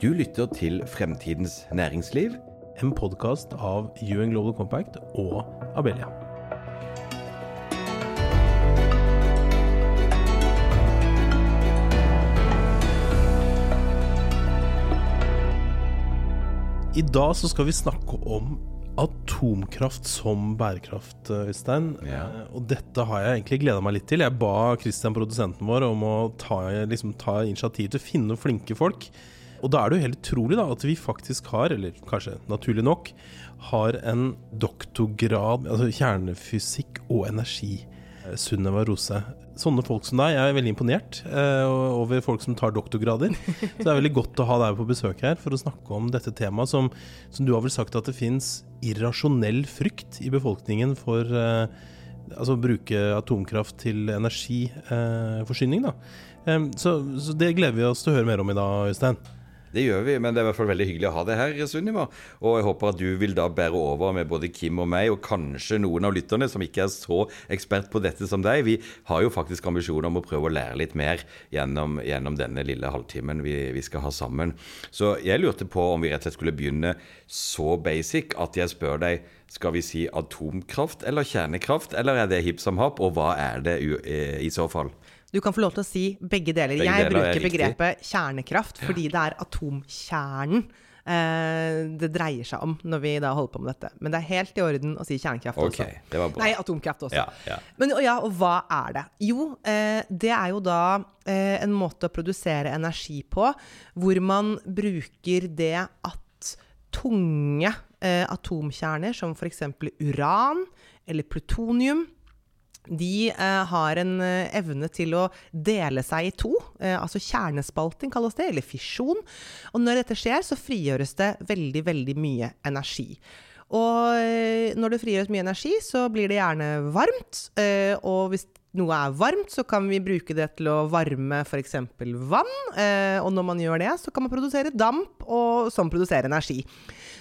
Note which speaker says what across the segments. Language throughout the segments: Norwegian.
Speaker 1: Du lytter til Fremtidens næringsliv.
Speaker 2: En podkast av UN Global Compact og Abelia. I dag så skal vi snakke om atomkraft som bærekraft, Øystein.
Speaker 1: Ja.
Speaker 2: Eh, Og dette har jeg egentlig gleda meg litt til. Jeg ba Christian, produsenten vår, om å ta, liksom, ta initiativ til å finne flinke folk. Og da er det jo helt utrolig da, at vi faktisk har, eller kanskje naturlig nok, har en doktorgrad, altså kjernefysikk og energi. eh, Sunniva Rose. Sånne folk som deg, jeg er veldig imponert eh, over folk som tar doktorgrader. Så det er veldig godt å ha deg på besøk her for å snakke om dette temaet, som, som du har vel sagt at det fins irrasjonell frykt i befolkningen for eh, altså bruke atomkraft til energiforsyning. da. Eh, så, så det gleder vi oss til å høre mer om i dag, Øystein.
Speaker 1: Det gjør vi, men det er i hvert fall veldig hyggelig å ha deg her, Sunniva. Og jeg håper at du vil da bære over med både Kim og meg, og kanskje noen av lytterne som ikke er så ekspert på dette som deg. Vi har jo faktisk ambisjoner om å prøve å lære litt mer gjennom, gjennom denne lille halvtimen vi, vi skal ha sammen. Så jeg lurte på om vi rett og slett skulle begynne så basic at jeg spør deg skal vi si atomkraft eller kjernekraft, eller er det hipp som happ, og hva er det eh, i så fall?
Speaker 3: Du kan få lov til å si begge deler.
Speaker 1: Begge
Speaker 3: jeg
Speaker 1: deler er
Speaker 3: bruker begrepet kjernekraft fordi det er atomkjernen eh, det dreier seg om når vi da holder på med dette. Men det er helt i orden å si kjernekraft
Speaker 1: Ok,
Speaker 3: også. Nei, atomkraft også.
Speaker 1: Ja, ja.
Speaker 3: Men og ja, og hva er det? Jo, eh, det er jo da eh, en måte å produsere energi på hvor man bruker det at tunge eh, atomkjerner, som f.eks. uran eller plutonium, de eh, har en eh, evne til å dele seg i to. Eh, altså kjernespalting kalles det, eller fisjon. Og når dette skjer, så frigjøres det veldig, veldig mye energi. Og eh, når det frigjøres mye energi, så blir det gjerne varmt. Eh, og hvis noe er varmt, så kan vi bruke det til å varme f.eks. vann. Eh, og når man gjør det, så kan man produsere damp, og, sånn produserer energi.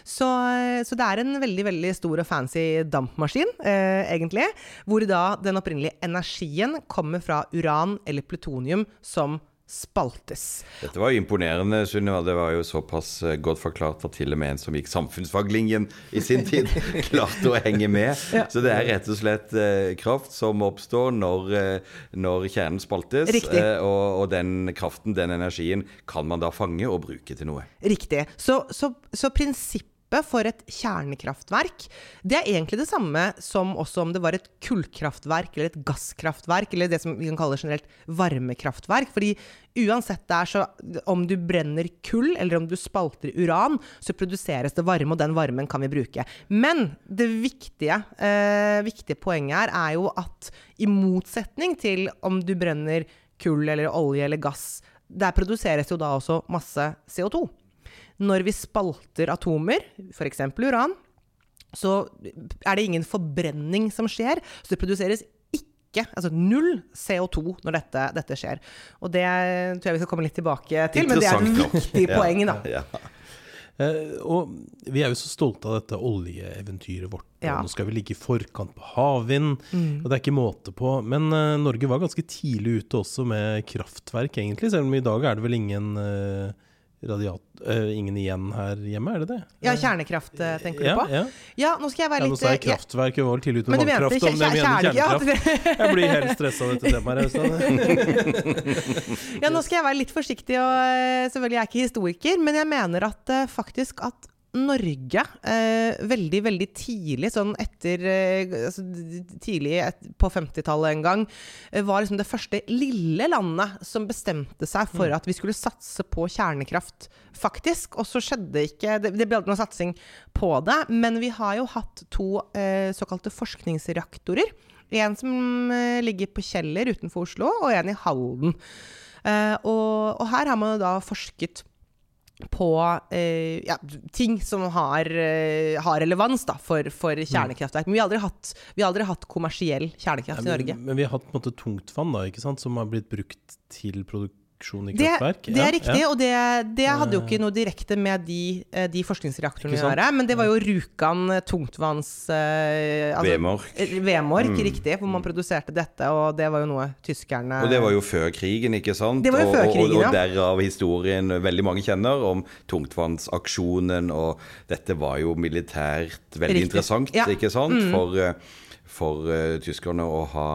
Speaker 3: Så, eh, så det er en veldig veldig stor og fancy dampmaskin, eh, egentlig. Hvor da den opprinnelige energien kommer fra uran eller plutonium som spaltes.
Speaker 1: Dette var jo imponerende, Sunniva. Det var jo såpass eh, godt forklart at til og med en som gikk samfunnsfaglinjen i sin tid, klarte å henge med. Så det er rett og slett eh, kraft som oppstår når, eh, når kjernen spaltes. Eh, og, og den kraften, den energien, kan man da fange og bruke til noe.
Speaker 3: Riktig. Så, så, så prinsippet for et kjernekraftverk, det er egentlig det samme som også om det var et kullkraftverk eller et gasskraftverk, eller det som vi kan kalle generelt varmekraftverk. Fordi uansett det er så om du brenner kull eller om du spalter uran, så produseres det varme, og den varmen kan vi bruke. Men det viktige, eh, viktige poenget her er jo at i motsetning til om du brenner kull eller olje eller gass, der produseres jo da også masse CO2 når vi spalter atomer, f.eks. uran, så er det ingen forbrenning som skjer. Så det produseres ikke, altså null CO2 når dette, dette skjer. Og det tror jeg vi skal komme litt tilbake til, men det er et viktig poeng, da.
Speaker 1: Ja.
Speaker 2: Eh, og vi er jo så stolte av dette oljeeventyret vårt.
Speaker 3: Ja.
Speaker 2: Nå skal vi ligge i forkant på havvind, og det er ikke måte på. Men eh, Norge var ganske tidlig ute også med kraftverk, egentlig. Selv om i dag er det vel ingen uh, radiat... eh, ingen igjen her hjemme, er det det?
Speaker 3: Ja, kjernekraft eh, tenker
Speaker 2: ja,
Speaker 3: du på?
Speaker 2: Ja.
Speaker 3: Ja, nå skal jeg være
Speaker 2: ja, nå sa jeg
Speaker 3: eh,
Speaker 2: kraftverk, jeg var tidlig ute med vannkraft.
Speaker 3: men
Speaker 2: om det
Speaker 3: kjer-
Speaker 2: mener kjernekraft. Jeg blir helt stressa av dette temaet.
Speaker 3: Ja, nå skal jeg være litt forsiktig, og selvfølgelig selvfølgelig er jeg ikke historiker, men jeg mener at eh, faktisk at Norge eh, veldig, veldig tidlig, sånn etter eh, altså, Tidlig et, på 50-tallet en gang, eh, var liksom det første lille landet som bestemte seg for at vi skulle satse på kjernekraft, faktisk. Og så skjedde ikke Det, det ble aldri noen satsing på det, men vi har jo hatt to eh, såkalte forskningsreaktorer. En som eh, ligger på Kjeller utenfor Oslo, og en i Halden. Eh, og, og her har man jo da forsket på eh, ja, ting som har, eh, har relevans da, for, for kjernekraftverk. Men vi har aldri hatt, vi har aldri hatt kommersiell kjernekraft i Norge.
Speaker 2: Men, men vi har hatt på en måte tungtvann, da, som har blitt brukt til produ produksjon i
Speaker 3: Det,
Speaker 2: kraftverk.
Speaker 3: det er
Speaker 2: Ja,
Speaker 3: riktig,
Speaker 2: ja.
Speaker 3: og det, det hadde jo ikke noe direkte med de, eh, de forskningsreaktorene å gjøre. Men det var jo Rjukan eh, tungtvanns... eh, altså-
Speaker 1: Vemork.
Speaker 3: Vemork, mm. riktig, hvor man produserte dette, og det var jo noe tyskerne
Speaker 1: Og det var jo før krigen, ikke sant?
Speaker 3: Det var jo før krigen,
Speaker 1: og,
Speaker 3: ja.
Speaker 1: og derav historien veldig mange kjenner om tungtvannsaksjonen, og dette var jo militært veldig
Speaker 3: Riktig.
Speaker 1: interessant,
Speaker 3: Ja. Mm.
Speaker 1: ikke sant? For, eh, for uh, tyskerne å ha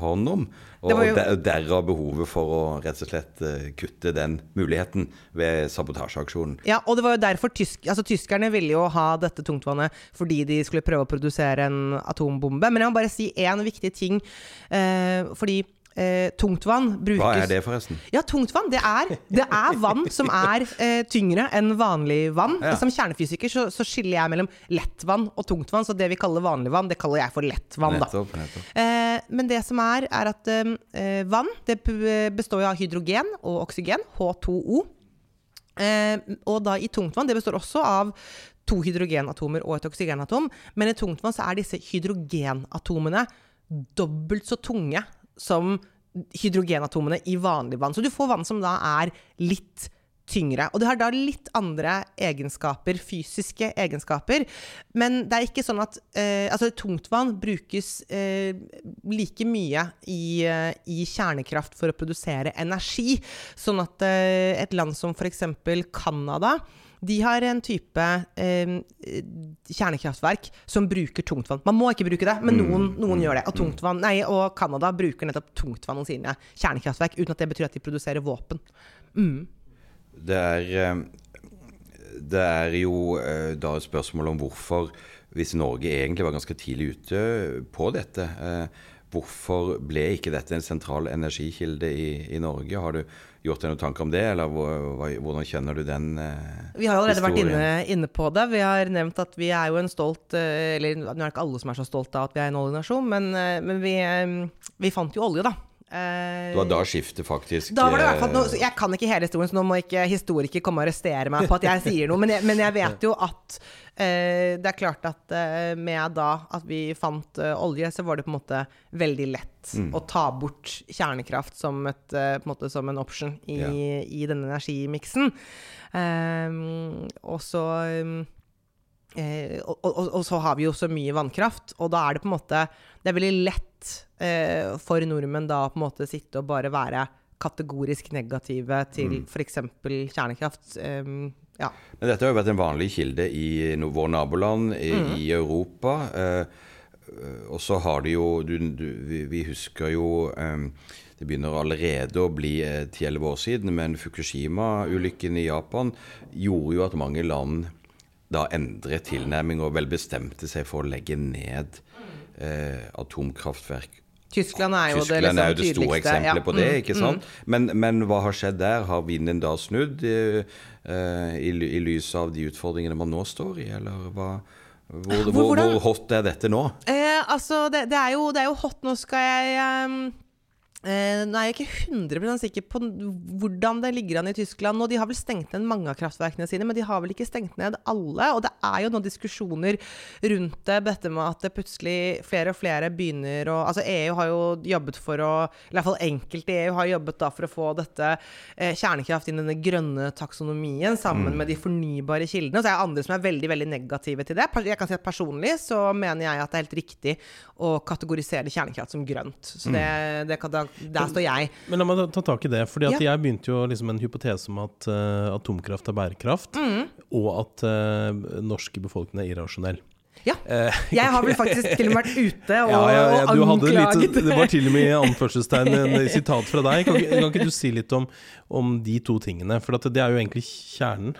Speaker 1: hånd om. Og,
Speaker 3: jo-
Speaker 1: og der- derav behovet for å rett og slett uh, kutte den muligheten ved sabotasjeaksjonen.
Speaker 3: Ja, og det var jo derfor tysk, altså, tyskerne ville jo ha dette tungtvannet fordi de skulle prøve å produsere en atombombe. Men jeg må bare si én viktig ting. Uh, fordi eh, tungtvann brukes
Speaker 1: Hva er det, forresten?
Speaker 3: Ja, tungtvann, det er, det er vann som er eh, tyngre enn vanlig vann.
Speaker 1: Ja.
Speaker 3: Som kjernefysiker så, så skiller jeg mellom lettvann og tungtvann. Så det vi kaller vanlig vann, det kaller jeg for lettvann.
Speaker 1: Nettopp. nettopp.
Speaker 3: Eh, men det som er, er at eh, vann det består jo av hydrogen og oksygen, H2O. Eh, og da i tungtvann, det består også av to hydrogenatomer og et oksygenatom. Men i tungtvann så er disse hydrogenatomene dobbelt så tunge som hydrogenatomene i vanlig vann. Så du får vann som da er litt tyngre. Og det har da litt andre egenskaper, fysiske egenskaper. Men det er ikke sånn at eh, Altså, tungtvann brukes eh, like mye i, eh, i kjernekraft for å produsere energi. Sånn at eh, et land som f.eks. Canada de har en type eh, kjernekraftverk som bruker tungtvann. Man må ikke bruke det, men noen, noen gjør det. Og, tungtvann, nei, og Canada bruker nettopp tungtvann i sine kjernekraftverk, uten at det betyr at de produserer våpen.
Speaker 1: Det er, det er jo eh, da et spørsmål om hvorfor, hvis Norge egentlig var ganske tidlig ute på dette, eh, hvorfor ble ikke dette en sentral energikilde i, i Norge? Har du gjort deg noen tanker om det, eller hvordan kjenner du den eh,
Speaker 3: Vi har allerede allerede vært inne, inne på det. Vi har nevnt at vi er jo en stolt eh, Eller nå er det ikke alle som er så stolt av at vi er en oljenasjon, men, eh, men vi, vi fant jo olje, da. Eh,
Speaker 1: Det var da skiftet faktisk
Speaker 3: Da var det i hvert fall noe, Jeg kan ikke hele historien, så nå må ikke historiker komme og arrestere meg på at jeg sier noe. Men jeg, men jeg vet jo at eh, det er klart at eh, med da at vi fant eh, olje, så var det på en måte veldig lett
Speaker 1: Mm.
Speaker 3: å ta bort kjernekraft som, et, eh, på en, som en option i,
Speaker 1: Ja.
Speaker 3: i denne energimiksen. Um, og så um, Eh, og, og, og så har vi jo så mye vannkraft, og da er det på en måte Det er veldig lett eh, for nordmenn da på en måte sitte og bare være kategorisk negative til
Speaker 1: Mm.
Speaker 3: f.eks. kjernekraft. Eh, ja.
Speaker 1: Men dette har jo vært en vanlig kilde i no våre naboland i,
Speaker 3: Mm.
Speaker 1: i Europa. Eh, og så har det jo du, du, vi, vi husker jo eh, Det begynner allerede å bli ti-elleve år siden, men Fukushima-ulykken i Japan gjorde jo at mange land da endret tilnærming og vel bestemte seg for å legge ned eh, atomkraftverk
Speaker 3: Tyskland er jo det, liksom,
Speaker 1: er jo det store
Speaker 3: tydeligste.
Speaker 1: eksempelet
Speaker 3: ja.
Speaker 1: på det,
Speaker 3: Mm,
Speaker 1: ikke sant? Men, men hva har skjedd der? Har vinden da snudd eh, eh, i, i lys av de utfordringene man nå står i, eller hva? Hvor, hvor, hvor hot er dette nå?
Speaker 3: Eh, altså, det, det, er jo, det er jo hot. Nå skal jeg ehm, eh, Nå er jeg ikke 100% sikker på hvordan det ligger an i Tyskland nå. De har vel stengt ned mange av kraftverkene sine, men de har vel ikke stengt ned alle. Og det er jo noen diskusjoner rundt det, dette med at det plutselig flere og flere begynner å Altså EU har jo jobbet for å I hvert fall enkelte EU har jobbet for å få dette eh, kjernekraft inn i denne grønne taksonomien sammen med de fornybare kildene. Så er det andre som er veldig, veldig negative til det. Jeg kan si at Personlig så mener jeg at det er helt riktig å kategorisere kjernekraft som grønt. Så det, det kan, da, der står jeg.
Speaker 2: Men la meg ta, ta tak i det. Fordi at
Speaker 3: Ja.
Speaker 2: Jeg begynte jo liksom en hypotese om at uh, atomkraft er bærekraft,
Speaker 3: Mm.
Speaker 2: og at uh, norske befolkning er irrasjonell.
Speaker 3: Ja. Jeg har vel faktisk til og med vært ute og,
Speaker 2: Ja, ja, ja,
Speaker 3: anklaget
Speaker 2: litt, det var til og med i anførselstegn en sitat fra deg. Kan, ikke- kan ikke du si litt om, om de to tingene? For det er jo egentlig kjernen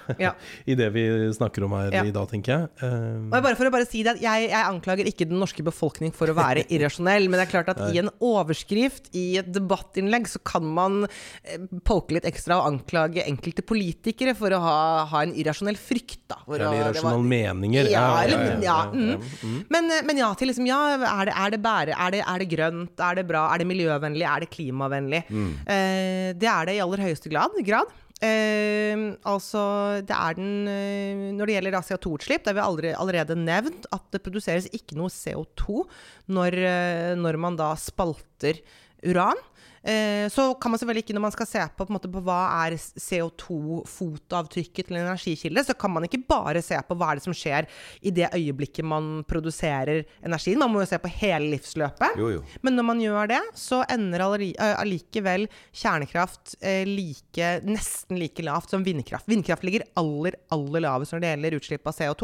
Speaker 2: i det vi snakker om her i dag, tenker jeg. Eh,
Speaker 3: Og bare for å bare si det jeg, jeg anklager ikke den norske befolkning for å være irrasjonell, men det er klart at i en overskrift, i et debattinnlegg, så kan man eh, poke litt ekstra og anklage enkelte politikere for å ha, ha en irrasjonell frykt. Da,
Speaker 2: eller irrasjonelle meninger.
Speaker 3: Eller,
Speaker 2: ja,
Speaker 3: ja,
Speaker 2: ja,
Speaker 3: mm. Men, eh, men ja, til liksom Ja, er det, er det bære? Er det, er det grønt? Er det bra? Er det miljøvennlig? Er det klimavennlig? Eh, det er det i aller høyeste grad. grad. Eh, altså, det er den eh, Når det gjelder da CO2-utslipp, det har vi aldri, allerede nevnt at det produseres ikke noe CO2 når, eh, når man da spalter uran. Eh, så kan man selvfølgelig ikke, når man skal se på, på, måte, på hva er CO2-fotavtrykket til en energikilde, så kan man ikke bare se på hva er det som skjer i det øyeblikket man produserer energien. Man må jo se på hele livsløpet.
Speaker 1: Jo, jo.
Speaker 3: Men når man gjør det, så ender eh, allikevel kjernekraft eh, like, nesten like lavt som vindkraft. Vindkraft ligger aller, aller lavest når det gjelder utslipp av CO2.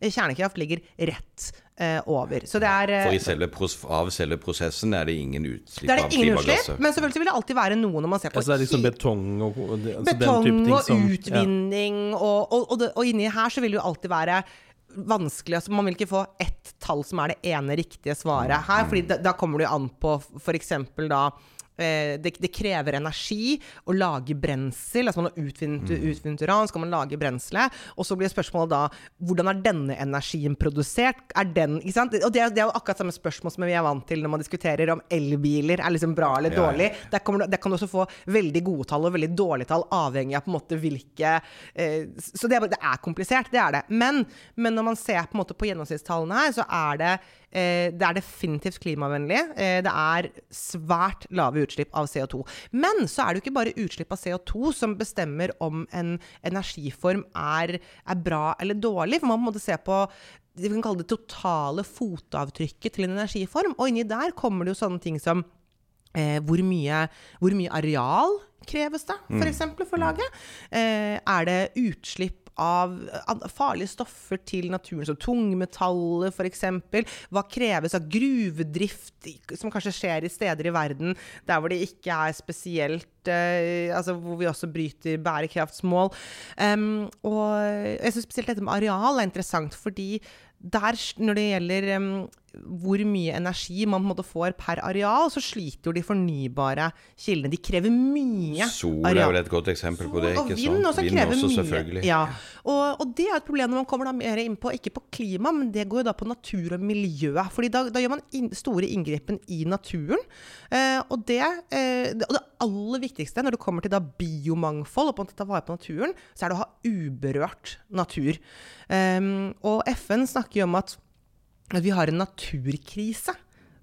Speaker 3: Eh, Kjernekraft ligger rett over. Så det er eh,
Speaker 1: For i selve, av selve prosessen er det ingen utslipp
Speaker 3: det er det ingen utslipp, men selvfølgelig vil det alltid være noe når man ser på
Speaker 2: Altså det er liksom betong og og altså
Speaker 3: betong
Speaker 2: den type ting
Speaker 3: og
Speaker 2: som ja.
Speaker 3: utvinning, og, og, og, det, og inni her så vil det jo alltid være vanskelig. Altså man vil ikke få ett tall som er det ene riktige svaret her, fordi da, da kommer det jo an på f.eks. da eh, det, det krever energi å lage brensel. Altså man har utvinnet, utvinnet uran, skal man lage brenselet. Og så blir spørsmålet da hvordan er denne energien produsert? Er den, ikke sant? Og det det er jo akkurat samme spørsmål som vi er vant til når man diskuterer om elbiler er liksom bra eller
Speaker 1: Ja, ja.
Speaker 3: dårlig. Der, kommer, der kan du også få veldig gode tall og veldig dårlige tall, avhengig av på en måte hvilke eh, Så det er, det er komplisert, det er det. Men, men når man ser på, en måte på gjennomsnittstallene her, så er det eh, det er definitivt klimavennlig. Eh, det er svært lave utslipp av CO2. Men så er det jo ikke bare utslipp av CO2 som bestemmer om en energiform er, er bra eller dårlig. For man må se på det vi kan kalle det totale fotavtrykket til en energiform. Og inni der kommer det jo sånne ting som Eh, hvor, mye, hvor mye areal kreves det, f.eks. For, eksempel, for laget? Eh, er det utslipp av, farlige stoffer til naturen, som tungmetaller f.eks.? Hva kreves av gruvedrift, som kanskje skjer i steder i verden der hvor det ikke er spesielt eh, Altså hvor vi også bryter bærekraftsmål. Um, og jeg syns spesielt dette med areal er interessant, fordi der, når det gjelder em, hvor mye energi man får per areal, så sliter jo de fornybare kildene. De krever mye
Speaker 1: Sol er vel et godt eksempel på det.
Speaker 3: Sol og
Speaker 1: ikke
Speaker 3: vind også
Speaker 1: Vind også,
Speaker 3: mye.
Speaker 1: selvfølgelig.
Speaker 3: Ja. Og, og det er et problem når man kommer da mer inn på, ikke på klima, men det går jo da på natur og miljø. Fordi da, da gjør man in store inngripen i naturen. Eh, og, det, eh, det- og det aller viktigste når det kommer til da biomangfold og på en måte ta vare på naturen, så er det å ha uberørt natur. Um, og FN snakker jo om at at vi har en naturkrise.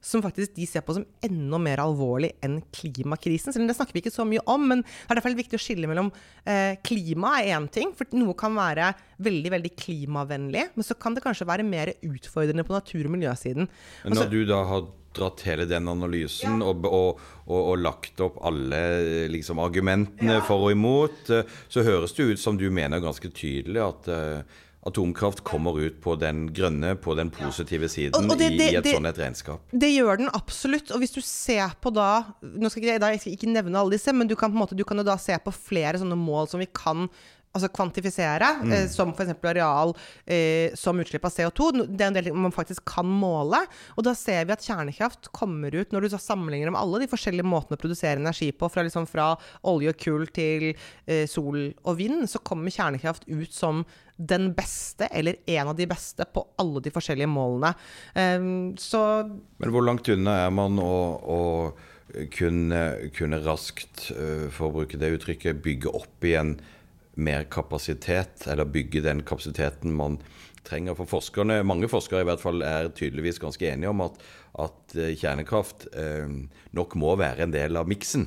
Speaker 3: Som faktisk de ser på som enda mer alvorlig enn klimakrisen. Selv om det snakker vi ikke så mye om, men det er derfor litt viktig å skille mellom eh, klima er én ting, for noe kan være veldig veldig klimavennlig, men så kan det kanskje være mer utfordrende på natur- og miljøsiden.
Speaker 1: Men når du da har dratt hele den analysen og, og, og, og lagt opp alle eh, liksom, argumentene for og imot, eh, så høres det ut som du mener ganske tydelig at eh, atomkraft kommer ut på den grønne, på den positive siden
Speaker 3: Og- og det- det-
Speaker 1: i et sånt et regnskap.
Speaker 3: Det gjør den absolutt. Og hvis du ser på da Nå skal jeg- da, jeg skal ikke nevne alle disse, men du kan, på en måte, du kan jo da se på flere sånne mål som vi kan altså kvantifisere,
Speaker 1: Mm.
Speaker 3: eh, som f.eks. areal, eh, som utslipp av CO2. Det er en del ting man faktisk kan måle. Og da ser vi at kjernekraft kommer ut, når du så sammenligner med alle de forskjellige måtene å produsere energi på, fra, liksom fra olje og kull til eh, sol og vind, så kommer kjernekraft ut som den beste, eller en av de beste, på alle de forskjellige målene. Um, så
Speaker 1: Men hvor langt unna er man å, å kunne, kunne raskt, eh, for å bruke det uttrykket, bygge opp igjen mer kapasitet, eller bygge den kapasiteten man trenger? For forskerne, mange forskere i hvert fall, er tydeligvis ganske enige om at, at eh, kjernekraft eh, nok må være en del av miksen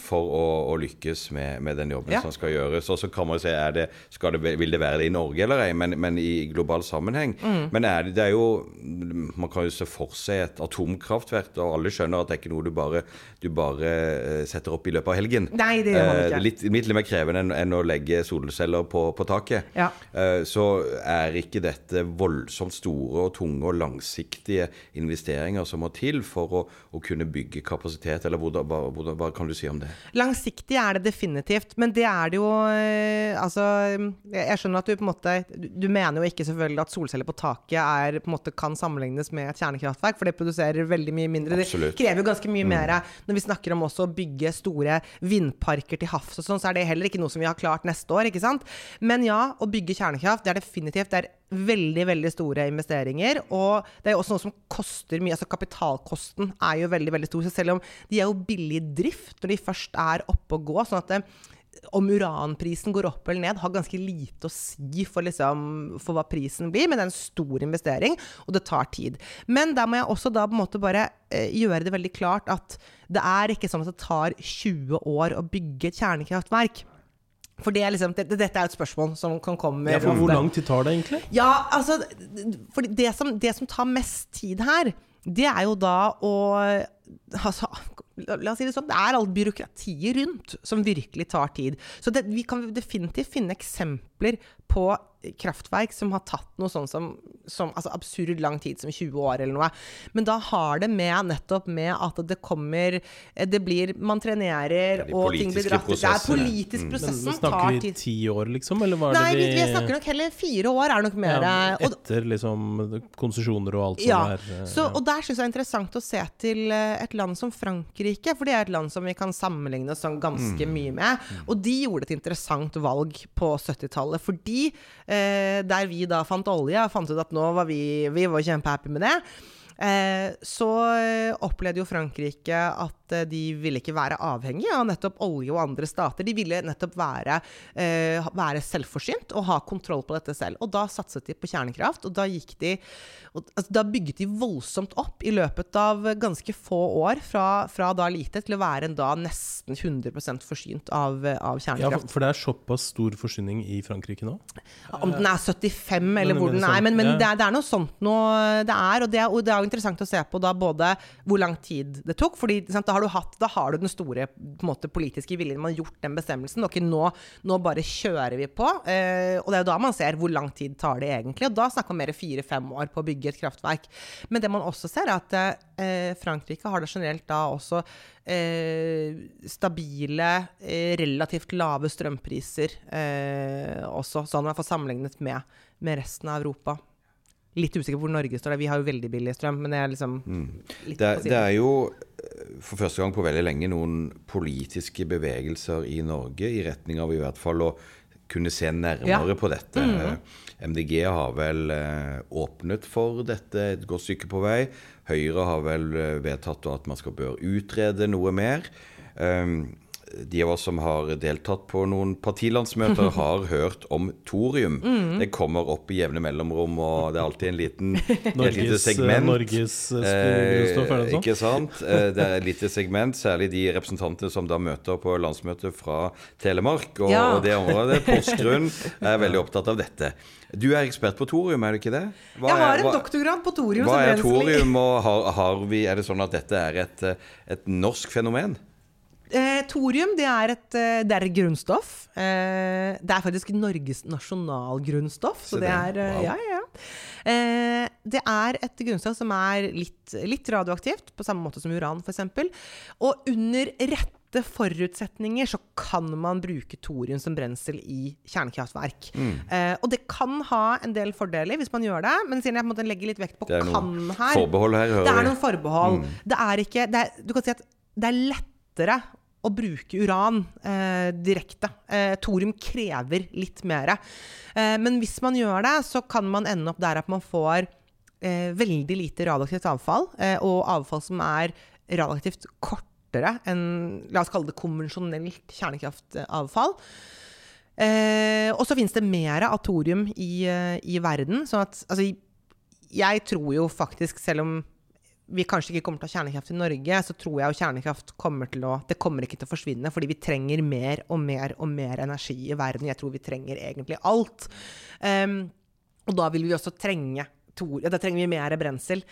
Speaker 1: for å, å lykkes med, med den jobben
Speaker 3: Ja.
Speaker 1: som skal gjøres. Og så kan man se, er det, skal det, vil det være det i Norge eller ei, men, men i global sammenheng. Men er det, det er jo Man kan jo se for seg et atomkraftverk, og alle skjønner at det er ikke noe du bare, du bare eh, setter opp i løpet av helgen.
Speaker 3: Nei, det gjør man
Speaker 1: Eh,
Speaker 3: ikke.
Speaker 1: Litt, litt mer krevende enn, enn å legge solceller på, på taket.
Speaker 3: Ja.
Speaker 1: Eh, Så er ikke dette voldsomt store og tunge og langsiktige investeringer som må til for å, å kunne bygge kapasitet, eller hvordan, hva, hvordan, hva kan du si om det?
Speaker 3: Langsiktig er det definitivt, men det er det jo eh, Altså, jeg skjønner at du på en måte Du mener jo ikke selvfølgelig at solceller på taket er, på en måte kan sammenlignes med et kjernekraftverk, for det produserer veldig mye mindre.
Speaker 1: Absolutt.
Speaker 3: Det krever jo ganske mye mer. Når vi snakker om også å bygge store vindparker til havs og sånn, så er det heller ikke noe som vi har klart neste år, ikke sant? Men ja, å bygge kjernekraft, det er definitivt det er veldig, veldig store investeringer. Og det er jo også noe som koster mye. Altså kapitalkosten er jo veldig, veldig stor. Så selv om de er jo billig i drift når de først er oppe og gå, sånn at det, om uranprisen går opp eller ned, har ganske lite å si for, liksom, for hva prisen blir, men det er en stor investering, og det tar tid. Men der må jeg også da på en måte bare eh, gjøre det veldig klart at det er ikke sånn at det tar 20 år å bygge et kjernekraftverk. For det er liksom, det, Dette er et spørsmål som kan komme
Speaker 2: Ja, for hvor lang tid tar det egentlig?
Speaker 3: Ja, altså For det som, det som tar mest tid her, det er jo da å altså, La oss si det sånn, det er alt byråkratiet rundt som virkelig tar tid. Så det, vi kan definitivt finne eksempler på kraftverk som har tatt noe sånn som, som altså absurd lang tid, som 20 år eller noe. Men da har det med nettopp med at det kommer Det blir Man trenerer, og ting blir dratt. Det er politisk
Speaker 1: prosessen
Speaker 2: Men
Speaker 3: prosessen
Speaker 2: snakker vi ti år, liksom? Eller var
Speaker 3: Nei,
Speaker 2: det
Speaker 3: vi,
Speaker 2: vi
Speaker 3: vi snakker nok heller fire år, er nok mer.
Speaker 2: ja, Etter liksom konsesjoner og alt som
Speaker 3: ja,
Speaker 2: er eh, ja.
Speaker 3: og der syns jeg det er interessant å se til eh, et land som Frankrike, for det er et land som vi kan sammenligne oss sånn ganske
Speaker 2: Mm.
Speaker 3: mye med. Og de gjorde et interessant valg på 70-tallet, fordi eh, der vi da fant olje, fant ut at nå var vi, vi var kjempehappy med det. Eh, så eh, opplevde jo Frankrike at eh, de ville ikke være avhengig av nettopp olje og andre stater. De ville nettopp være, eh, være selvforsynt og ha kontroll på dette selv. Og da satset de på kjernekraft, og da gikk de og, altså, Da bygget de voldsomt opp i løpet av ganske få år, fra, fra da lite til å være en da nesten 100 forsynt av, av
Speaker 2: ja, for, det er såpass stor forsyning i Frankrike nå?
Speaker 3: Om den er 75 eller hvor den er.
Speaker 2: sånn,
Speaker 3: Men, men det, er, det er noe sånt noe det er. Og det er, og det er jo interessant å se på da både hvor lang tid det tok. fordi sant, da, har du hatt, da har du den store måte, politiske viljen. Man har gjort den bestemmelsen. Ok, nå, nå bare kjører vi på. Eh, og det er jo da man ser hvor lang tid tar det egentlig. Og da snakker man mer fire-fem år på å bygge et kraftverk. Men det man også ser, er at eh, Frankrike har da generelt da også eh, stabile, eh, relativt lave strømpriser eh, også, sånn i hvert fall sammenlignet med, med resten av Europa. Litt usikker på hvor Norge står der. Vi har jo veldig billig strøm, men det er liksom litt
Speaker 1: Det, er- det er jo eh, for første gang på veldig lenge noen politiske bevegelser i Norge i retning av i hvert fall å kunne se nærmere
Speaker 3: Ja. Mm.
Speaker 1: på dette. MDG har vel eh, åpnet for dette et godt stykke på vei. Høyre har vel eh, vedtatt at man skal bør utrede noe mer. Um, de av oss som har deltatt på noen partilandsmøter, har hørt om thorium.
Speaker 3: Mm.
Speaker 1: Det kommer opp i jevne mellomrom, og det er alltid en liten, et lite segment.
Speaker 2: Norges eh, grunnstoff, er det
Speaker 1: Eh,
Speaker 2: sånn?
Speaker 1: ikke sant? Eh, Det er et lite segment, særlig de representantene som da møter på landsmøtet fra Telemark og,
Speaker 3: Ja.
Speaker 1: og det området. Porsgrunn er veldig opptatt av dette. Du er ekspert på thorium, er du ikke det? Hva
Speaker 3: Jeg har en
Speaker 1: hva-
Speaker 3: doktorgrad på thorium.
Speaker 1: Hva er thorium, og har, har vi, er det sånn at dette er et, eh, et norsk fenomen?
Speaker 3: Eh, thorium det er et, eh, det er et grunnstoff. Eh, det er faktisk Norges nasjonalgrunnstoff. Så det
Speaker 1: det.
Speaker 3: er eh,
Speaker 1: Wow.
Speaker 3: Ja, ja. Eh, det er et grunnstoff som er litt, litt radioaktivt, på samme måte som uran f.eks. Og under rette forutsetninger så kan man bruke thorium som brensel i kjernekraftverk.
Speaker 1: Mm.
Speaker 3: Eh, og det kan ha en del fordeler hvis man gjør det, men siden jeg på en måte legger litt vekt på kan her
Speaker 1: her,
Speaker 3: det er noen forbehold. Det er ikke det er, Du kan si at det er lettere å bruke uran eh, direkte. Eh, thorium krever litt mer. Eh, men hvis man gjør det, så kan man ende opp der at man får eh, veldig lite radioaktivt avfall, eh, og avfall som er radioaktivt kortere enn La oss kalle det konvensjonelt kjernekraftavfall. Eh, og så finnes det mer av thorium i, i verden. Sånn at altså, jeg tror jo faktisk, selv om vi kanskje ikke kommer til å ha kjernekraft i Norge, så tror jeg jo kjernekraft kommer til å Det kommer ikke til å forsvinne, fordi vi trenger mer og mer og mer energi i verden. Jeg tror vi trenger egentlig alt. Um, og da vil vi også trenge ja, da trenger vi mer brensel.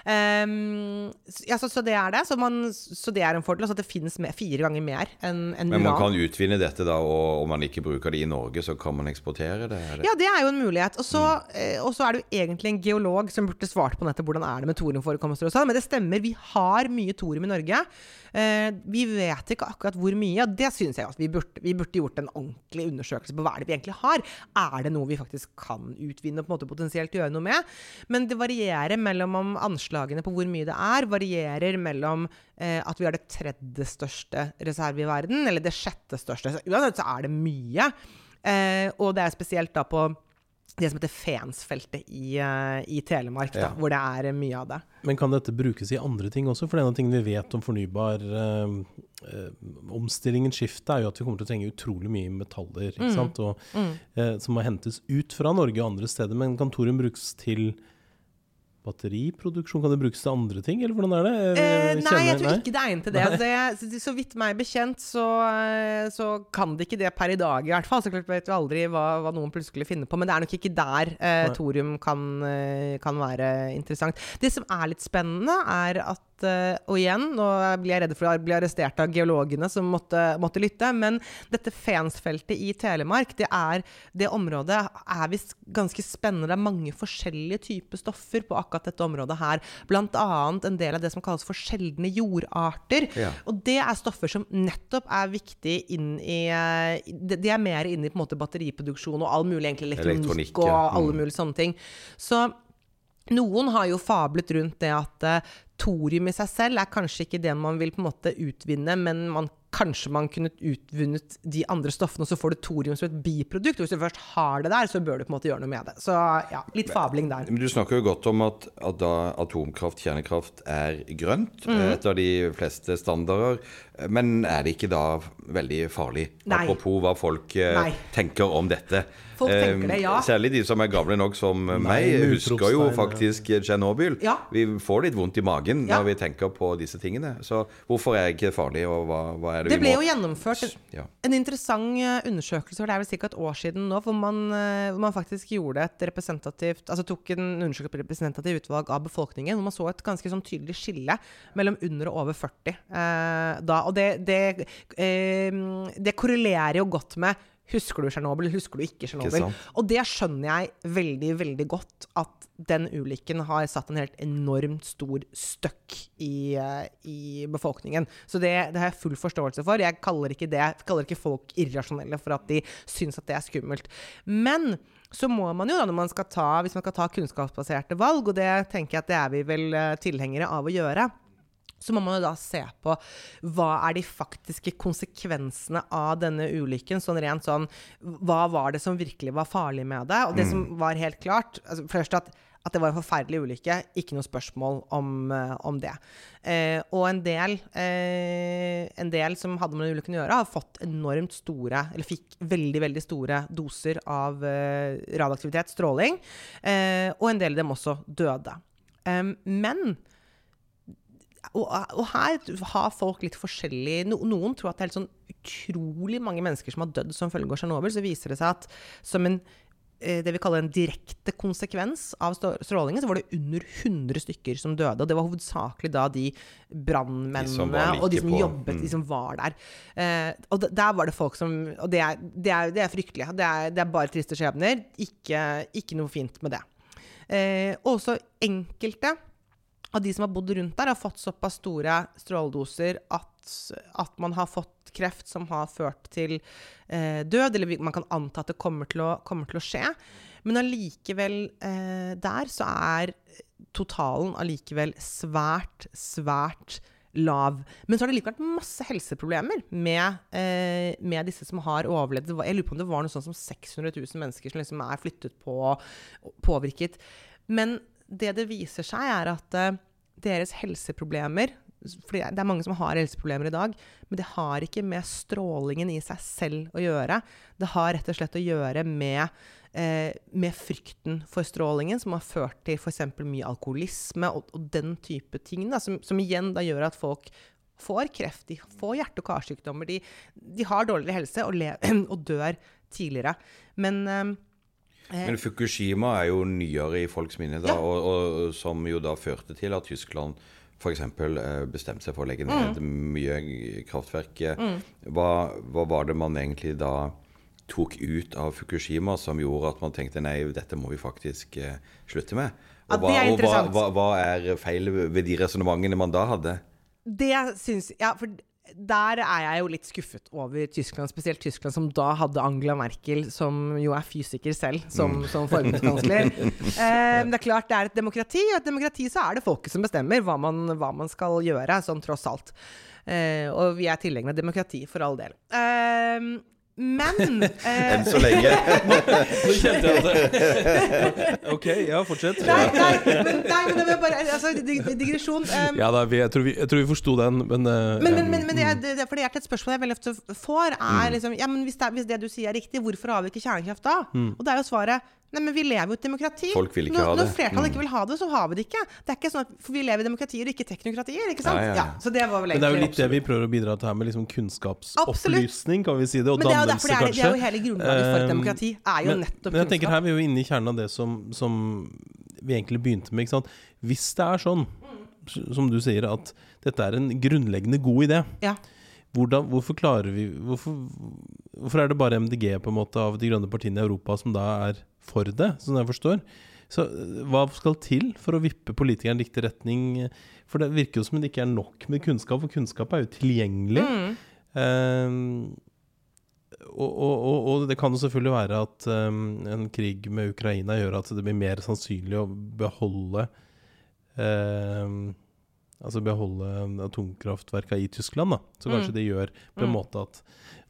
Speaker 3: Um, ja, så, så det er det. Så, man, så det er en fordel. Altså at det finnes mer, fire ganger mer enn enn
Speaker 1: Men man kan utvinne dette, da, og om man ikke bruker det i Norge, så kan man eksportere det? Det?
Speaker 3: Ja, det er jo en mulighet. Og så,
Speaker 1: Mm.
Speaker 3: eh, er det jo egentlig en geolog som burde svart på nettet hvordan er det med thoriumforekomster og sånn. Men det stemmer, vi har mye thorium i Norge. Uh, vi vet ikke akkurat hvor mye, og det syns jeg at vi burde, vi burde gjort en ordentlig undersøkelse på hva er det vi egentlig har. Er det noe vi faktisk kan utvinne og på en måte potensielt gjøre noe med? Men det varierer mellom om anslagene på hvor mye det er, varierer mellom eh, at vi har det tredje største reserve i verden, eller det sjette største. Så uansett så er det mye. Eh, og det er spesielt da på det som heter Fensfeltet i, eh, i Telemark, da,
Speaker 1: Ja.
Speaker 3: hvor det er mye av det.
Speaker 2: Men kan dette brukes i andre ting også? For en av tingene vi vet om fornybar eh, eh, omstillingen, skiftet, er jo at vi kommer til å trenge utrolig mye metaller. Sant? Og, eh, som må hentes ut fra Norge og andre steder. Men kan thorium brukes til batteriproduksjon? Kan det brukes til andre ting, eller hvordan er det?
Speaker 3: Eh, nei, jeg tror ikke det er egnet til det. Altså, jeg, Så, vidt meg bekjent, så, så kan det ikke det per i dag, i hvert fall. Så klart vet du aldri hva, hva noen plutselig finner på, men det er nok ikke der eh, thorium kan, eh, kan være interessant. Det som er litt spennende, er at eh, Og igjen, nå blir jeg redd for å bli arrestert av geologene som måtte, måtte lytte, men dette Fensfeltet i Telemark, det er det området er visst ganske spennende. Det er mange forskjellige typer stoffer på akkurat dette området her. Blant annet en del av det som kalles for sjeldne jordarter.
Speaker 1: Ja.
Speaker 3: Og det er stoffer som nettopp er viktig inn i eh, De er mer inne i på en måte batteriproduksjon og all mulig egentlig elektronikk,
Speaker 1: Elektronikk,
Speaker 3: og
Speaker 1: ja.
Speaker 3: alle
Speaker 1: Mm.
Speaker 3: mulige sånne ting. Så noen har jo fablet rundt det at eh, thorium i seg selv er kanskje ikke det man vil på en måte utvinne, men man, kanskje man kunne utvunnet de andre stoffene, og så får du thorium som et biprodukt. Og hvis du først har det der, så bør du på en måte gjøre noe med det. Så ja, litt fabling der.
Speaker 1: Men Du snakker jo godt om at, at atomkraft, kjernekraft, er grønt
Speaker 3: Mm.
Speaker 1: etter de fleste standarder. Men er det ikke da veldig farlig?
Speaker 3: Nei.
Speaker 1: Apropos hva folk
Speaker 3: Nei.
Speaker 1: tenker om dette.
Speaker 3: Folk tenker det, ja.
Speaker 1: Særlig de som er gamle nok som meg,
Speaker 2: med
Speaker 1: husker jo faktisk Tsjernobyl.
Speaker 3: Ja.
Speaker 1: Vi får litt vondt i magen
Speaker 3: Ja.
Speaker 1: når vi tenker på disse tingene. Så hvorfor er det ikke farlig, og hva, hva er det,
Speaker 3: Det
Speaker 1: vi
Speaker 3: ble jo gjennomført en,
Speaker 1: Ja.
Speaker 3: en interessant eh, undersøkelse for det er vel ca. et år siden nå, hvor man, eh, hvor man faktisk gjorde et representativt Altså tok en undersøkelse på representativt utvalg av befolkningen, hvor man så et ganske sånn tydelig skille mellom under og over 40 eh, da. Og det, det, eh, det korrelerer jo godt med Husker du Tsjernobyl, husker du ikke Tsjernobyl? Og det skjønner jeg veldig, veldig godt. At den ulykken har satt en helt enormt stor støkk i, eh, i befolkningen. Så det, det har jeg full forståelse for. Jeg kaller ikke, det, kaller ikke folk irrasjonelle for at de syns at det er skummelt. Men så må man jo, da, når man skal ta, hvis man skal ta kunnskapsbaserte valg, og det tenker jeg at det er vi vel eh, tilhengere av å gjøre, så må man jo da se på hva er de faktiske konsekvensene av denne ulykken. Sånn rent sånn Hva var det som virkelig var farlig med det? Og det som var helt klart altså Først at, at det var en forferdelig ulykke. Ikke noe spørsmål om, eh, om det. Eh, og en del, eh, en del som hadde med den ulykken å gjøre, har fått enormt store Eller fikk veldig, veldig store doser av eh, radioaktivitet, stråling. Eh, og en del av dem også døde. Men og, og her har folk litt forskjellig no, Noen tror at det er helt sånn utrolig mange mennesker som har dødd som følge av Tsjernobyl. Så viser det seg at som en eh, det vi kaller en direkte konsekvens av strålingen, så var det under 100 stykker som døde. Og det var hovedsakelig da de brannmennene og de som
Speaker 1: på.
Speaker 3: jobbet,
Speaker 1: Mm.
Speaker 3: de som var der. Eh, og der var det folk som Og det er, det er, det er fryktelig. Det er, det er bare triste skjebner. Ikke, ikke noe fint med det. Eh, også enkelte av de som har bodd rundt der, har fått såpass store stråledoser at, at man har fått kreft som har ført til eh, død, eller man kan anta at det kommer til å, kommer til å skje. Men allikevel eh, der så er totalen allikevel svært, svært lav. Men så har det likevel vært masse helseproblemer med, eh, med disse som har overlevd. Jeg lurer på om det var noe sånt som 600 000 mennesker som liksom er flyttet på og påvirket. Men det det viser seg, er at eh, deres helseproblemer for det er mange som har helseproblemer i dag, men det har ikke med strålingen i seg selv å gjøre. Det har rett og slett å gjøre med, eh, med frykten for strålingen, som har ført til f.eks. mye alkoholisme og, og den type ting, da, som, som igjen da gjør at folk får kreft, de får hjerte- og karsykdommer, de, de har dårligere helse og, og dør tidligere. Men eh,
Speaker 1: Men Fukushima er jo nyere i folks minne, da,
Speaker 3: Ja.
Speaker 1: og, og som jo da førte til at Tyskland f.eks. bestemte seg for å legge ned
Speaker 3: Mm.
Speaker 1: mye kraftverk. Hva, hva var det man egentlig da tok ut av Fukushima som gjorde at man tenkte nei, dette må vi faktisk eh, slutte med?
Speaker 3: Ja,
Speaker 1: Og, hva,
Speaker 3: er
Speaker 1: og hva, hva er feil ved de resonnementene man da hadde?
Speaker 3: Det syns Ja, for der er jeg jo litt skuffet over Tyskland, spesielt Tyskland som da hadde Angela Merkel, som jo er fysiker selv, som, som forbundskansler. eh, det er klart det er et demokrati, og i et demokrati så er det folket som bestemmer hva man, hva man skal gjøre, sånn tross alt. Eh, og vi er tilhengere av demokrati, for all del. Eh, Men eh,
Speaker 1: Enn så lenge.
Speaker 2: Nå kjente jeg at det Ok, ja, fortsett.
Speaker 3: Nei, nei, men, nei, men det var bare altså, digresjon. Um,
Speaker 2: Ja da, vi, jeg tror vi, jeg tror vi forsto den, men, uh,
Speaker 3: Men, men, men, men det, er- det, det, for det er et spørsmål jeg veldig ofte får, er
Speaker 2: Mm.
Speaker 3: liksom Ja, men hvis det, hvis det du sier er riktig, hvorfor har vi ikke kjernekraft da?
Speaker 2: Mm.
Speaker 3: Og det er jo svaret Nei, men vi lever jo i et demokrati.
Speaker 1: Folk vil ikke
Speaker 3: når,
Speaker 1: ha det.
Speaker 3: Når flertallet
Speaker 2: Mm.
Speaker 3: ikke vil ha det, så har vi det ikke. Det er ikke sånn at For vi lever i demokratier, ikke teknokratier, ikke sant?
Speaker 1: Ja, ja, ja.
Speaker 3: så det var vel
Speaker 2: Men det er jo litt det vi prøver å bidra til her, med liksom kunnskapsopplysning, kan vi si det, og
Speaker 3: Men det er jo
Speaker 2: dannelse,
Speaker 3: derfor det er, det er jo hele grunnlaget for et
Speaker 2: Um,
Speaker 3: demokrati. Er jo
Speaker 2: men,
Speaker 3: nettopp
Speaker 2: men jeg tenker her vi er jo inne i kjernen av det som, som vi egentlig begynte med. Ikke sant? Hvis det er sånn, som du sier, at dette er en grunnleggende god idé,
Speaker 3: Ja.
Speaker 2: hvordan, hvorfor klarer vi hvorfor, hvorfor er det bare MDG på en måte av de grønne partiene i Europa som da er for det, som jeg forstår? Så eh, hva skal til for å vippe politikeren i riktig retning? For det virker jo som det ikke er nok med kunnskap, for kunnskap er jo tilgjengelig.
Speaker 3: Mm.
Speaker 2: Ehm, og, og, og, det kan jo selvfølgelig være at um, en krig med Ukraina gjør at det blir mer sannsynlig å beholde ehm, Altså beholde atomkraftverka i Tyskland, da. Så kanskje
Speaker 3: Mm.
Speaker 2: det gjør på en
Speaker 3: Mm.
Speaker 2: måte at,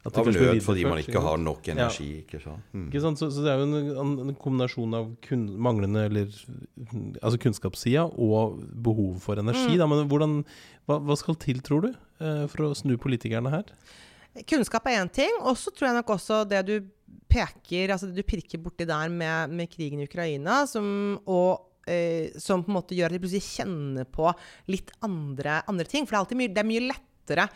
Speaker 1: Av nød fordi man ikke har nok
Speaker 2: Ja.
Speaker 1: energi. Ikke sant? Mm.
Speaker 2: Ikke sant? Så, så det er jo en, en, kombinasjon av kun, manglende eller Altså kunnskapssida og behov for energi.
Speaker 3: Mm.
Speaker 2: Da. Men hvordan, hva, hva skal til, tror du, eh, for å snu politikerne her?
Speaker 3: Kunnskap er én ting, og så tror jeg nok også det du peker Altså det du pirker borti der med, med krigen i Ukraina, som, og, eh, som på en måte gjør at de plutselig kjenner på litt andre, andre ting. For det er alltid mye, det er mye lettere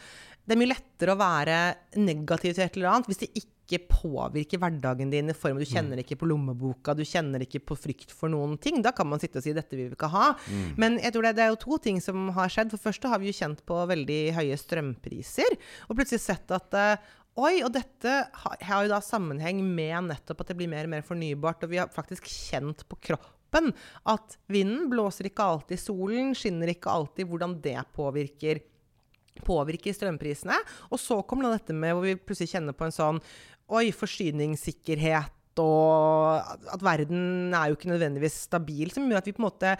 Speaker 3: det er mye lettere å være negativ til et eller annet hvis det ikke påvirker hverdagen din i form du kjenner ikke på lommeboka, du kjenner ikke på frykt for noen ting. Da kan man sitte og si 'dette vil vi ikke ha'. Men jeg tror det, det er jo to ting som har skjedd. For første har vi jo kjent på veldig høye strømpriser, og plutselig sett at eh, Oi, og dette har, har jo da sammenheng med nettopp at det blir mer og mer fornybart. Og vi har faktisk kjent på kroppen at vinden blåser ikke alltid, solen skinner ikke alltid, hvordan det påvirker påvirker strømprisene. Og så kommer da dette med hvor vi plutselig kjenner på en sånn Oi, forsyningssikkerhet. Og at verden er jo ikke nødvendigvis stabil, som gjør at vi på en måte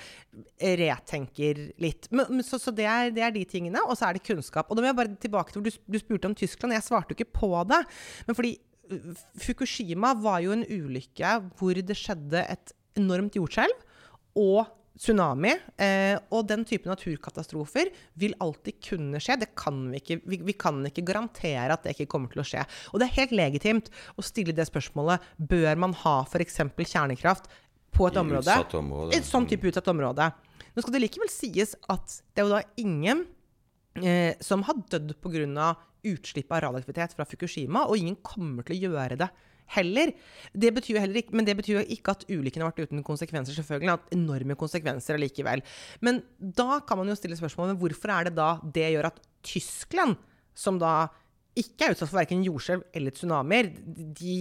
Speaker 3: retenker litt. Men, så så det, er, det er de tingene. Og så er det kunnskap. Og da vil jeg bare tilbake til hvor du, du spurte om Tyskland. Jeg svarte jo ikke på det. Men fordi uh, Fukushima var jo en ulykke hvor det skjedde et enormt jordskjelv. Og tsunami eh, og den type naturkatastrofer vil alltid kunne skje. Det kan vi, ikke, vi, vi kan ikke garantere at det ikke kommer til å skje. Og det er helt legitimt å stille det spørsmålet bør man ha f.eks. kjernekraft på et
Speaker 1: I
Speaker 3: område.
Speaker 1: område.
Speaker 3: Et sånn type utsatt område. Nå skal det likevel sies at det er jo da ingen eh, som har dødd pga. utslipp av radioaktivitet fra Fukushima, og ingen kommer til å gjøre det heller. Det betyr heller ikke, men det betyr jo ikke at ulykken har vært uten konsekvenser. selvfølgelig, hatt enorme konsekvenser allikevel. Men da kan man jo stille spørsmålet hvorfor er det da det gjør at Tyskland, som da ikke er utsatt for verken jordskjelv eller tsunamier, de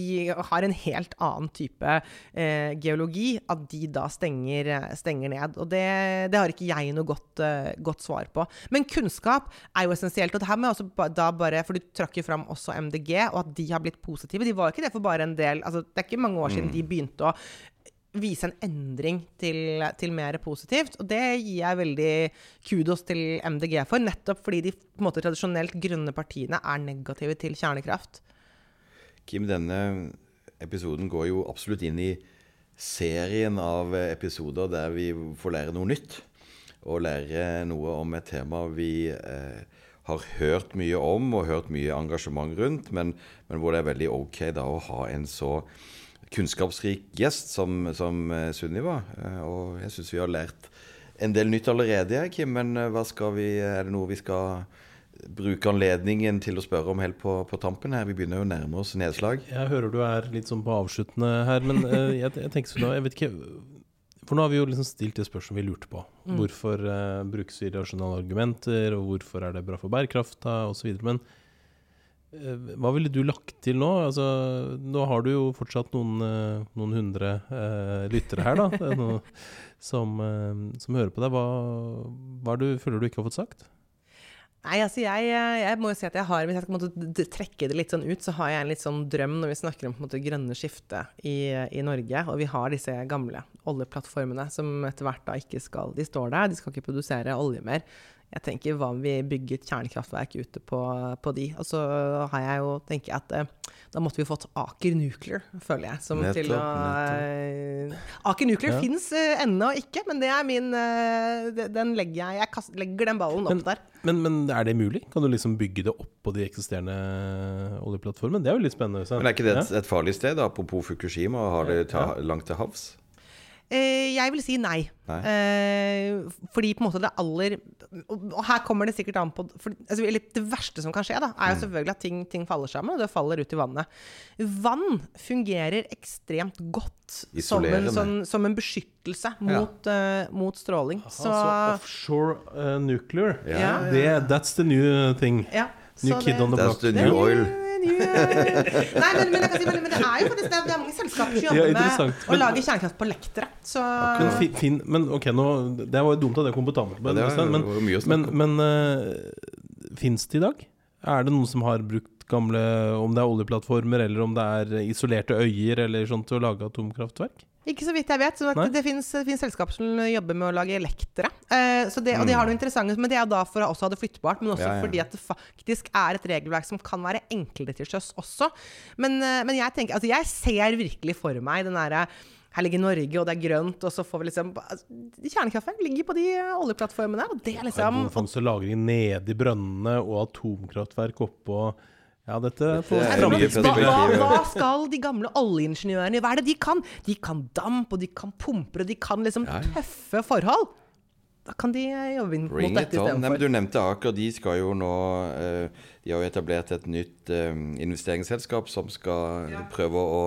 Speaker 3: har en helt annen type eh, geologi, at de da stenger, stenger ned. Og det, det har ikke jeg noe godt, eh, godt, svar på. Men kunnskap er jo essensielt. Og det her med også da bare, For du trakk jo fram også MDG, og at de har blitt positive. De var ikke det for bare en del altså Det er ikke mange år siden de begynte å vise en endring til, til, mer positivt. Og det gir jeg veldig kudos til MDG for, nettopp fordi de måte tradisjonelt grønne partiene er negative til kjernekraft.
Speaker 1: Kim, denne episoden går jo absolutt inn i serien av episoder der vi får lære noe nytt. Og lære noe om et tema vi eh, har hørt mye om og hørt mye engasjement rundt, men, men hvor det er veldig ok da å ha en så kunnskapsrik gjest som, som Sunniva. Og jeg syns vi har lært en del nytt allerede, Kim. Men hva skal vi, er det noe vi skal bruke anledningen til å spørre om helt på, på tampen her? Vi begynner jo å nærme oss nedslag.
Speaker 2: Jeg hører du er litt sånn på avsluttende her, men jeg, jeg tenker sånn, jeg vet ikke For nå har vi jo liksom stilt det spørsmålet vi lurte på. Mm. Hvorfor uh, brukes irrasjonale argumenter, og hvorfor er det bra for bærekrafta, osv. Men uh, hva ville du lagt til nå? Altså, nå har du jo fortsatt noen, noen hundre lyttere her, da. Noe, som, som, hører på deg. Hva, hva du, føler du ikke har fått sagt?
Speaker 3: Nei, altså jeg, jeg, må jo si at jeg har, Hvis jeg skal trekke det litt sånn ut, så har jeg en litt sånn drøm når vi snakker om på en måte grønne skiftet i, i, Norge. Og vi har disse gamle oljeplattformene som etter hvert da ikke skal De står der, de skal ikke produsere olje mer. Jeg tenker, Hva om vi bygger kjernekraftverk ute på, på, de? Og så har jeg jo, tenker jeg at Da måtte vi fått Aker Nuclear, føler jeg. Som
Speaker 1: Nettopp,
Speaker 3: til å eh, Aker Nuclear
Speaker 2: Ja.
Speaker 3: fins eh, ennå ikke, men det er min eh, Den legger jeg Jeg kast, legger den ballen opp
Speaker 2: Men-
Speaker 3: der.
Speaker 2: Men, men er det mulig? Kan du liksom bygge det opp på de eksisterende oljeplattformene? Det er jo litt spennende. sant?
Speaker 1: Men er ikke det et, et farlig sted? Apropos Fukushima, og har det ta, langt til havs?
Speaker 3: Eh, jeg vil si nei.
Speaker 1: Nei.
Speaker 3: Eh, fordi på en måte det aller Og her kommer det sikkert an på for, altså, Det verste som kan skje, da,
Speaker 1: Mm.
Speaker 3: er jo selvfølgelig at ting, ting faller sammen, og det faller ut i vannet. Vann fungerer ekstremt godt som en, sånn, som en beskyttelse mot, eh, mot stråling.
Speaker 2: Aha,
Speaker 3: Så,
Speaker 2: så offshore uh, nuclear,
Speaker 3: Ja.
Speaker 2: det, that's the new thing.
Speaker 3: ja,
Speaker 2: New
Speaker 3: så
Speaker 2: kid
Speaker 3: det-
Speaker 2: on the block.
Speaker 1: the new oil.
Speaker 3: Nei, men, men, si, men, men det er jo faktisk det er, det er mange selskaper som
Speaker 2: Ja,
Speaker 3: jobber med
Speaker 2: interessant.
Speaker 3: å lage kjernekraft på lektere. Så
Speaker 2: Okay, fin, fin, men ok, nå, det var jo dumt at det kom på tampen.
Speaker 1: Ja, det
Speaker 2: men
Speaker 1: det
Speaker 2: men, men uh, fins det i dag? Er det noen som har brukt gamle Om det er oljeplattformer, eller om det er isolerte øyer eller sånt til å lage atomkraftverk?
Speaker 3: Ikke så vidt jeg vet.
Speaker 2: Sånn
Speaker 3: det, finnes, selskaper som jobber med å lage lektere. Eh, så det, og de har noe interessant, Men det er da for å også ha det flyttbart, men også
Speaker 1: Mm. Ja, ja.
Speaker 3: fordi at det faktisk er et regelverk som kan være enklere til sjøs også. Men, eh, men jeg tenker Altså, jeg ser virkelig for meg den derre her ligger Norge, og det er grønt, og så får vi liksom altså, Kjernekraftverk ligger på de eh, oljeplattformene, og det er liksom
Speaker 2: Karbonfangst og -lagring nede i brønnene og atomkraftverk oppå Ja, dette får
Speaker 1: er
Speaker 3: hva, hva, hva skal de gamle oljeingeniørene Hva er det de kan? De kan damp, og de kan pumper, og de kan liksom
Speaker 1: Ja, ja.
Speaker 3: tøffe forhold. Da kan de jobbe inn mot dette istedenfor.
Speaker 1: du nevnte Aker. De skal jo nå eh, De har jo etablert et nytt eh, investeringsselskap som skal prøve å,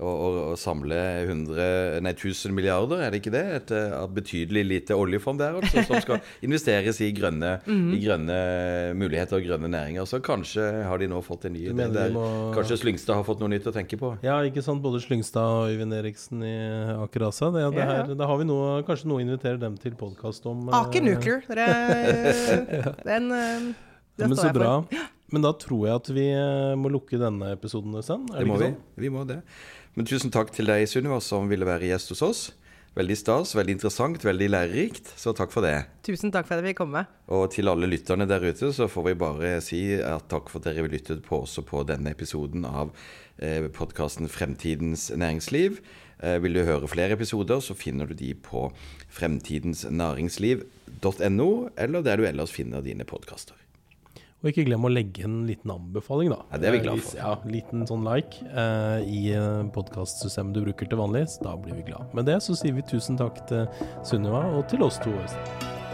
Speaker 1: å, å, å samle 100, nei, 1000 milliarder, er det ikke det? Et et betydelig lite oljefond der, altså, som skal investeres i grønne,
Speaker 3: mm.
Speaker 1: i grønne muligheter og grønne næringer. Så kanskje har de nå fått en ny idé der.
Speaker 2: må-
Speaker 1: Kanskje Slyngstad har fått noe nytt å tenke på?
Speaker 2: Ja, ikke sant. Både Slyngstad og Øyvind Eriksen i Aker ASA. Det, det
Speaker 3: Ja, ja.
Speaker 2: da har vi noe, kanskje noe å invitere dem til podkast om. eh,
Speaker 3: Aker Nuclear. Dere, den, den, det
Speaker 2: Men
Speaker 3: står
Speaker 2: så
Speaker 3: bra. for.
Speaker 2: Men da tror jeg at vi eh, må lukke denne episoden, Øystein. Er
Speaker 1: Det
Speaker 2: det
Speaker 1: må
Speaker 2: ikke
Speaker 1: vi.
Speaker 2: sånn?
Speaker 1: Vi må det. Men tusen takk til deg, Sunniva, som ville være gjest hos oss. Veldig stas, veldig interessant, veldig lærerikt. Så takk for det.
Speaker 3: Tusen takk for at jeg fikk komme.
Speaker 1: Og til alle lytterne der ute, så får vi bare si at takk for at dere lyttet på også på denne episoden av eh, podkasten Fremtidens næringsliv. Eh, vil du høre flere episoder, så finner du de på fremtidensnæringsliv.no, eller der du ellers finner dine podkaster.
Speaker 2: Og ikke glem å legge en liten anbefaling, da.
Speaker 1: Ja, det er vi glad
Speaker 2: Eh,
Speaker 1: for.
Speaker 2: Ja, liten sånn like eh, i eh, podkastsystemet du bruker til vanlig. Da blir vi glad. Med det så sier vi tusen takk til Sunniva og til oss to. Øystein.